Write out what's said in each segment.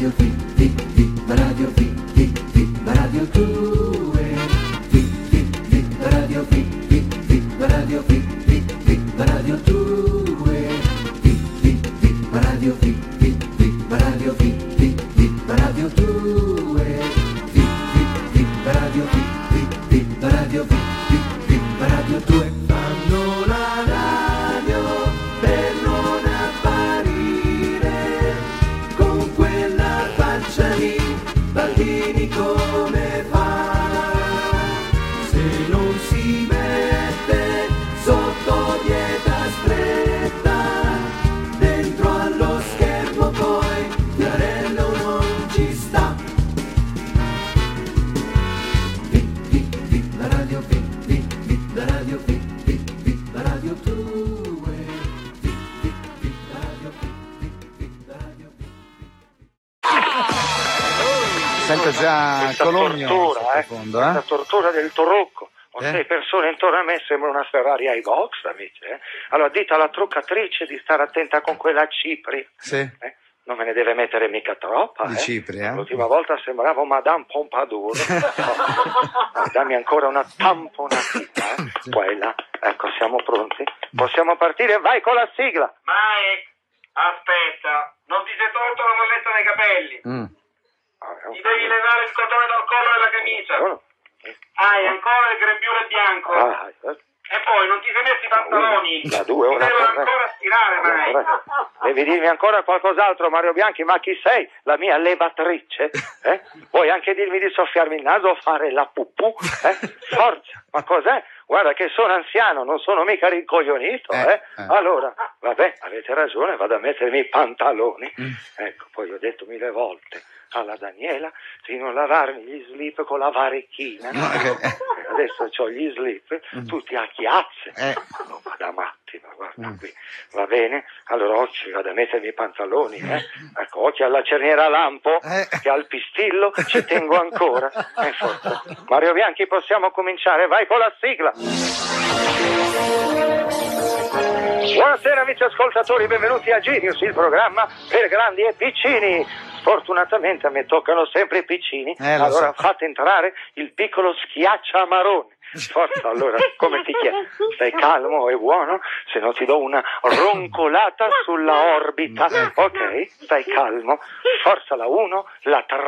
Radio Fi, Fi, Fi, Radio Fi, Fi, Fi, Radio 2. Fi, Fi, Fi, Radio Fi, Fi, Fi, Radio Fi, Fi, Fi, Radio 2. Fi, Fi, Fi, Radio Fi, già questa Cologno tortura, eh, questa eh? tortura del Torocco. Ho Eh? sei persone intorno a me, sembra una Ferrari ai box, amici. eh. Allora dite alla truccatrice di stare attenta con quella Cipri. Sì. eh. Non me ne deve mettere mica troppa. Di eh. Cipri, eh? L'ultima volta sembravo Madame Pompadour. Dammi ancora una tamponatita. Eh. Quella. Ecco, siamo pronti. Possiamo partire? Vai con la sigla. Mike, aspetta, non ti sei tolto la molletta dai capelli. Mm. Ah, Ti devi levare il cotone dal collo della camicia. Buono. Hai ancora il grembiule bianco. Ah, eh. E poi non ti sei messi i pantaloni. La due, devono tre. ancora stirare. Allora, Devi dirmi ancora qualcos'altro, Mario Bianchi, ma chi sei? La mia levatrice? Eh? Vuoi anche dirmi di soffiarmi il naso o fare la pupù? Eh? Forza, ma cos'è? Guarda che sono anziano, non sono mica rincoglionito, Eh, eh? eh. Allora, vabbè, avete ragione, vado a mettermi i pantaloni. Mm. Ecco, poi ho detto mille volte alla Daniela di non lavarmi gli slip con la varechina. No, che- Adesso ho gli slip tutti a chiazze. Eh. Roba da matti, ma guarda Mm. qui. Va bene? Allora occhi, vado a mettermi i pantaloni, eh? Ecco, occhi alla cerniera lampo, Eh. che al pistillo ci tengo ancora. Eh, forza. Mario Bianchi, possiamo cominciare? Vai con la sigla. Buonasera amici ascoltatori, benvenuti a Genius, il programma per grandi e piccini. Sfortunatamente a me toccano sempre i piccini, Eh, lo allora so. fate entrare il piccolo schiacciamarone. Forza, allora, come ti chiedi? Stai calmo e buono? Se no ti do una roncolata sulla orbita. Ok? Stai calmo. Forza la 1, la 3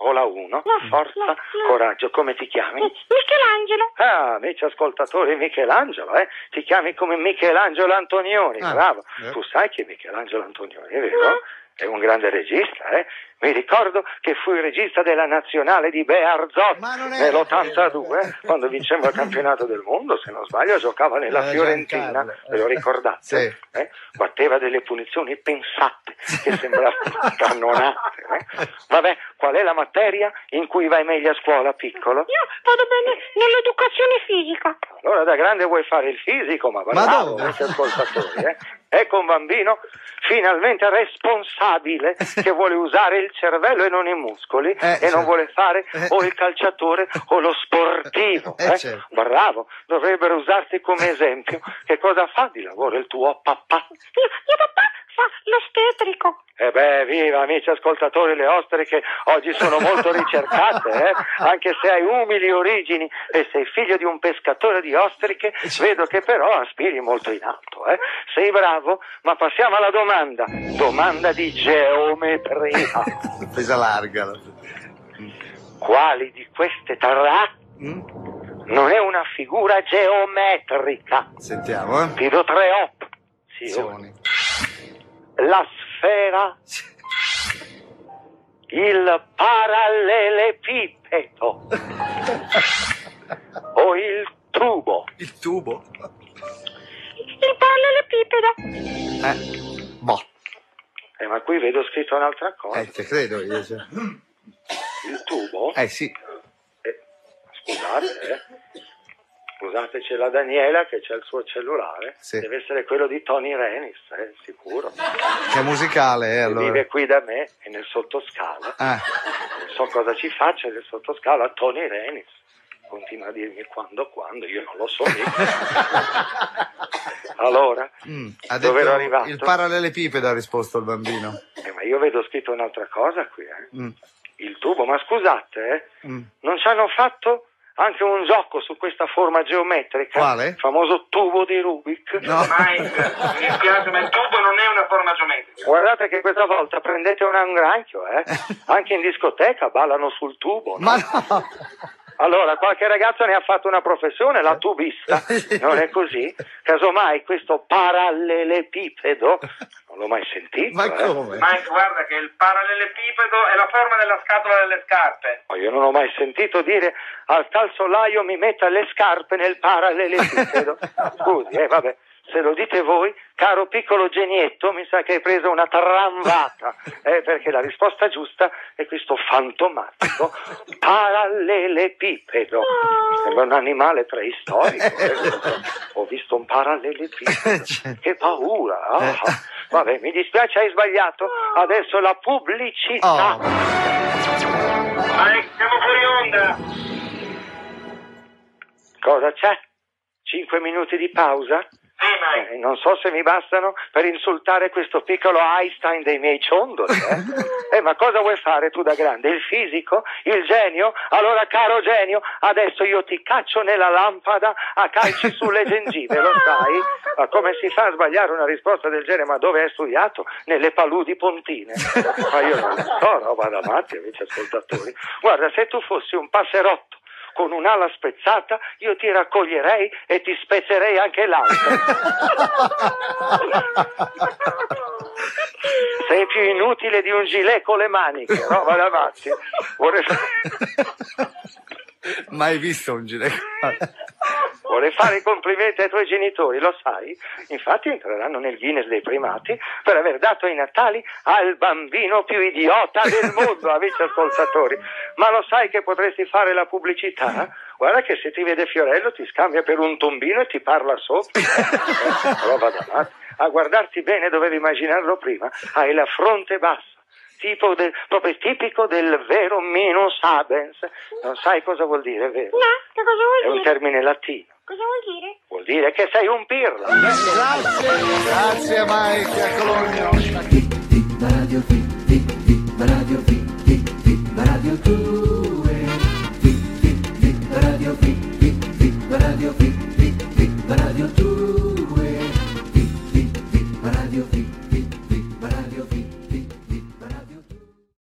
o la 1. Forza, coraggio. Come ti chiami? Michelangelo. Ah, amici ascoltatori, Michelangelo, eh? Ti chiami come Michelangelo Antonioni, Ah, bravo. eh. Tu sai che Michelangelo Antonioni, è vero? È un grande regista, eh? Mi ricordo che fu il regista della nazionale di Bearzot Ma non è nell'82, vero. eh, quando vincemmo il campionato del mondo, se non sbaglio, giocava nella Eh, Fiorentina, ve lo ricordate? Sì. Eh? Batteva delle punizioni pensate, che sembravano cannonate. eh? Vabbè, qual è la materia in cui vai meglio a scuola, piccolo? Io vado bene nell'educazione fisica. Allora da grande vuoi fare il fisico, ma bravo, amici ascoltatori, eh? Ecco un bambino finalmente responsabile che vuole usare il cervello e non i muscoli Eh, e non certo. vuole fare Eh. o il calciatore o lo sportivo. Eh, eh? certo. Bravo, dovrebbero usarti come esempio. Che cosa fa di lavoro il tuo papà? Mio, mio papà fa l'ostetrico. E beh, viva amici ascoltatori, le ostriche oggi sono molto ricercate, eh? anche se hai umili origini e sei figlio di un pescatore di ostriche, vedo che però aspiri molto in alto. Eh? Sei bravo, ma passiamo alla domanda. Domanda di geometria. Presa larga. Quali di queste tre Mm? non è una figura geometrica? Sentiamo, eh. Ti do tre opzioni. La sfera, il parallelepipedo o il tubo. Il tubo. Il parallelepipedo. Eh. Boh. Eh, ma qui vedo scritto un'altra cosa. Eh, te credo io. cioè. Il tubo? Eh sì. Eh, scusate, eh. Scusate, c'è la Daniela che c'è il suo cellulare. Sì. Deve essere quello di Tony Renis, eh, sicuro. Che musicale, eh, allora. Vive qui da me e nel sottoscala. Ah. Non so cosa ci faccia nel sottoscala Tony Renis. Continua a dirmi quando, quando, io non lo so. Allora, Mm, ha dove ero arrivato? il parallelepipedo ha risposto il bambino. Eh, ma io vedo scritto un'altra cosa qui, eh. Mm, Il tubo, ma scusate, eh, mm. non ci hanno fatto anche un gioco su questa forma geometrica? Quale? Il famoso tubo di Rubik? No. Mike, mi dispiace, ma il tubo non è una forma geometrica. Guardate che questa volta prendete un angranchio, eh? Anche in discoteca ballano sul tubo. no? Ma no! Allora, qualche ragazzo ne ha fatto una professione, la tubista, non è così? Casomai questo parallelepipedo, l'ho mai sentito, Ma eh? come? Mike, guarda che il parallelepipedo è la forma della scatola delle scarpe. Ma Io non ho mai sentito dire al calzolaio mi metta le scarpe nel parallelepipedo. Scusi, eh, vabbè, se lo dite voi, caro piccolo genietto, mi sa che hai preso una tramvata, eh, perché la risposta giusta è questo fantomatico parallelepipedo. Sembra un animale preistorico. eh. Ho visto un parallelepipedo. Che paura. ah. Vabbè, mi dispiace, hai sbagliato. Adesso la pubblicità. Oh. Mike, siamo fuori onda. Cosa c'è? Cinque minuti di pausa? Eh, non so se mi bastano per insultare questo piccolo Einstein dei miei ciondoli. Eh? Eh, ma cosa vuoi fare tu da grande? Il fisico? Il genio? Allora, caro genio, adesso io ti caccio nella lampada a calci sulle gengive, lo sai? Ma come si fa a sbagliare una risposta del genere? Ma dove hai studiato? Nelle paludi pontine. Ma io non so, roba da matti, amici ascoltatori. Guarda, se tu fossi un passerotto con un'ala spezzata, io ti raccoglierei e ti spezzerei anche l'altra. Sei più inutile di un gilet con le maniche, roba da matti. Vorrei, Mai visto un gilet? Vorrei fare i complimenti ai tuoi genitori, lo sai? Infatti entreranno nel Guinness dei primati per aver dato i Natali al bambino più idiota del mondo, amici ascoltatori. Ma lo sai che potresti fare la pubblicità? Guarda che se ti vede Fiorello ti scambia per un tombino e ti parla sopra. Roba da matti. A guardarti bene dovevi immaginarlo prima. Hai la fronte bassa. Tipo del- proprio tipico del vero minus abens. Non sai cosa vuol dire, vero? No, che cosa È vuol un dire? termine latino. Cosa vuol dire? Vuol dire che sei un pirla. Grazie, grazie Mike a Cologno. Radio, Radio, viva Radio 2.